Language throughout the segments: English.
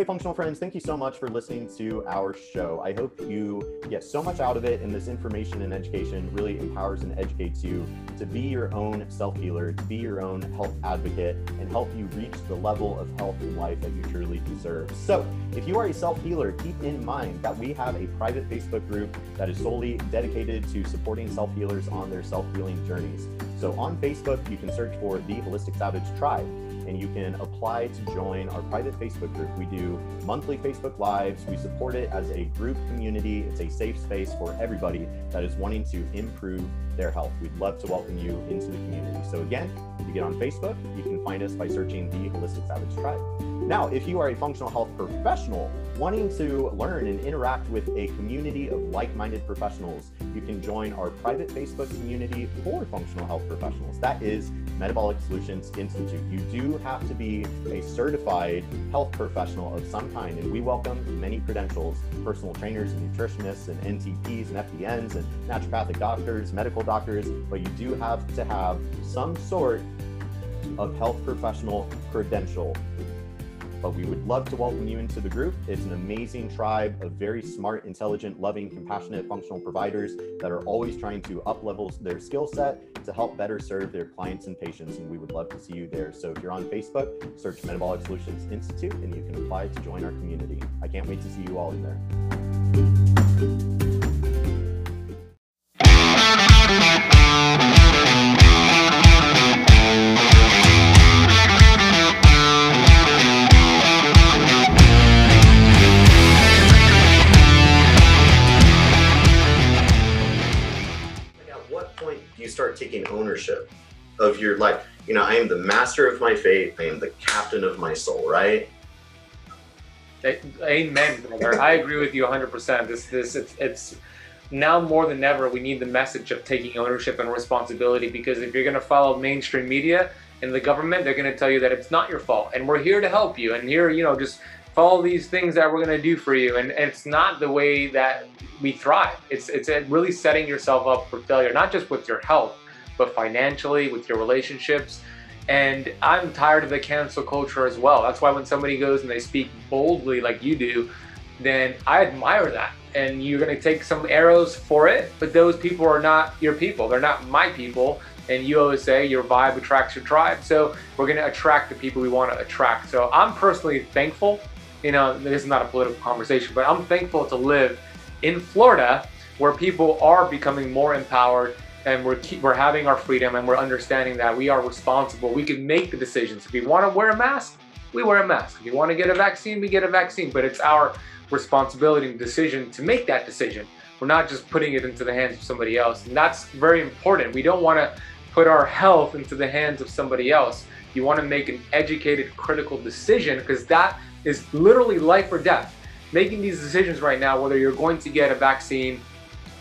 Hey, functional friends, thank you so much for listening to our show. I hope you get so much out of it, and this information and education really empowers and educates you to be your own self healer, to be your own health advocate, and help you reach the level of health and life that you truly deserve. So, if you are a self healer, keep in mind that we have a private Facebook group that is solely dedicated to supporting self healers on their self healing journeys. So, on Facebook, you can search for the Holistic Savage Tribe and you can apply to join our private Facebook group. We do monthly Facebook Lives. We support it as a group community. It's a safe space for everybody that is wanting to improve their health. We'd love to welcome you into the community. So, again, if you get on Facebook, you can find us by searching the Holistic Savage Tribe. Now, if you are a functional health professional wanting to learn and interact with a community of like minded professionals, you can join our private Facebook community for functional health professionals. That is Metabolic Solutions Institute. You do have to be a certified health professional of some kind, and we welcome many credentials personal trainers and nutritionists, and NTPs and FDNs, and naturopathic doctors, medical doctors, but you do have to have some sort of health professional credential but we would love to welcome you into the group. It's an amazing tribe of very smart, intelligent, loving, compassionate, functional providers that are always trying to up level their skill set to help better serve their clients and patients. And we would love to see you there. So if you're on Facebook, search Metabolic Solutions Institute and you can apply to join our community. I can't wait to see you all in there. Of your life. You know, I am the master of my fate. I am the captain of my soul, right? Amen, brother. I agree with you 100%. This, this, it's, it's now more than ever, we need the message of taking ownership and responsibility because if you're going to follow mainstream media and the government, they're going to tell you that it's not your fault and we're here to help you and here, you know, just follow these things that we're going to do for you. And, and it's not the way that we thrive. It's, it's really setting yourself up for failure, not just with your health, but financially, with your relationships. And I'm tired of the cancel culture as well. That's why when somebody goes and they speak boldly like you do, then I admire that. And you're going to take some arrows for it, but those people are not your people. They're not my people. And you always say your vibe attracts your tribe. So we're going to attract the people we want to attract. So I'm personally thankful. You know, this is not a political conversation, but I'm thankful to live in Florida where people are becoming more empowered and we're keep, we're having our freedom and we're understanding that we are responsible. We can make the decisions. If we want to wear a mask, we wear a mask. If you want to get a vaccine, we get a vaccine. But it's our responsibility and decision to make that decision. We're not just putting it into the hands of somebody else. And that's very important. We don't want to put our health into the hands of somebody else. You want to make an educated, critical decision because that is literally life or death making these decisions right now, whether you're going to get a vaccine,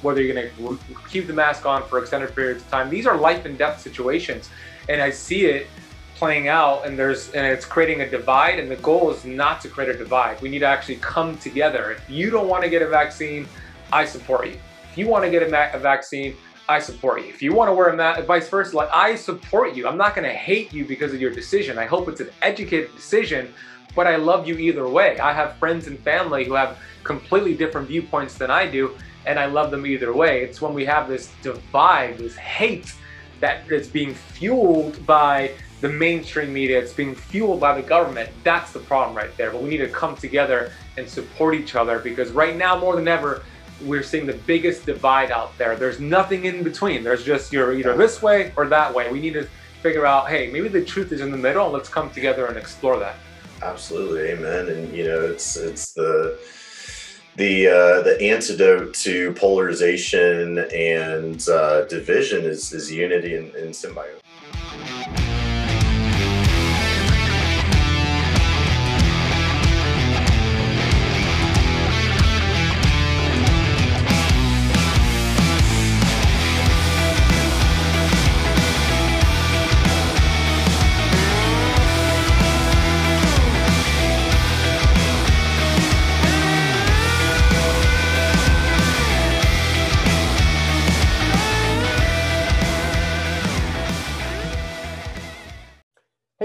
whether you're going to keep the mask on for extended periods of time, these are life and death situations. And I see it playing out and there's and it's creating a divide and the goal is not to create a divide. We need to actually come together. If you don't want to get a vaccine i support you. If you want to get a, a vaccine i support you. If you want to wear a mask vice versa like i support you. I'm not going to hate you because of your decision. I hope it's an educated decision but I love you either way. I have friends and family who have completely different viewpoints than I do, and I love them either way. It's when we have this divide, this hate that is being fueled by the mainstream media, it's being fueled by the government. That's the problem right there. But we need to come together and support each other because right now, more than ever, we're seeing the biggest divide out there. There's nothing in between. There's just you're either this way or that way. We need to figure out, hey, maybe the truth is in the middle. Let's come together and explore that. Absolutely, amen. And you know, it's it's the the uh, the antidote to polarization and uh, division is is unity and, and symbiosis.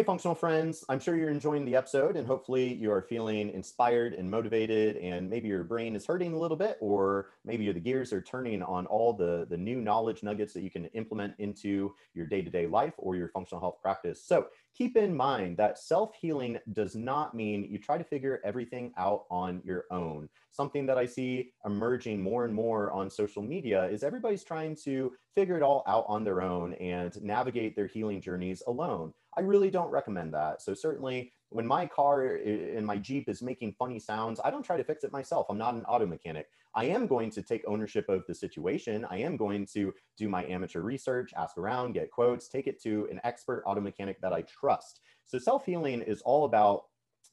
Functional friends. I'm sure you're enjoying the episode and hopefully you are feeling inspired and motivated and maybe your brain is hurting a little bit or maybe the gears are turning on all the, the new knowledge nuggets that you can implement into your day-to-day life or your functional health practice. So keep in mind that self-healing does not mean you try to figure everything out on your own. Something that I see emerging more and more on social media is everybody's trying to figure it all out on their own and navigate their healing journeys alone. I really don't recommend that. So certainly when my car and my Jeep is making funny sounds, I don't try to fix it myself. I'm not an auto mechanic. I am going to take ownership of the situation. I am going to do my amateur research, ask around, get quotes, take it to an expert auto mechanic that I trust. So self-healing is all about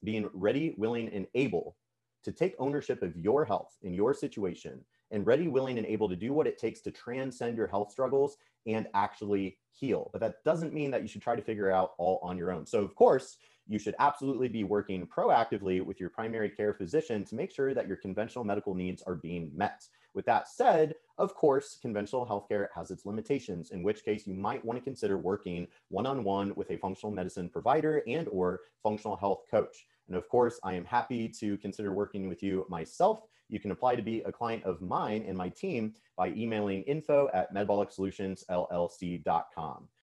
being ready, willing, and able to take ownership of your health in your situation and ready, willing, and able to do what it takes to transcend your health struggles and actually heal. But that doesn't mean that you should try to figure out all on your own. So, of course, you should absolutely be working proactively with your primary care physician to make sure that your conventional medical needs are being met. With that said, of course, conventional healthcare has its limitations, in which case you might want to consider working one-on-one with a functional medicine provider and or functional health coach. And of course, I am happy to consider working with you myself you can apply to be a client of mine and my team by emailing info at metabolicsolutions.llc.com.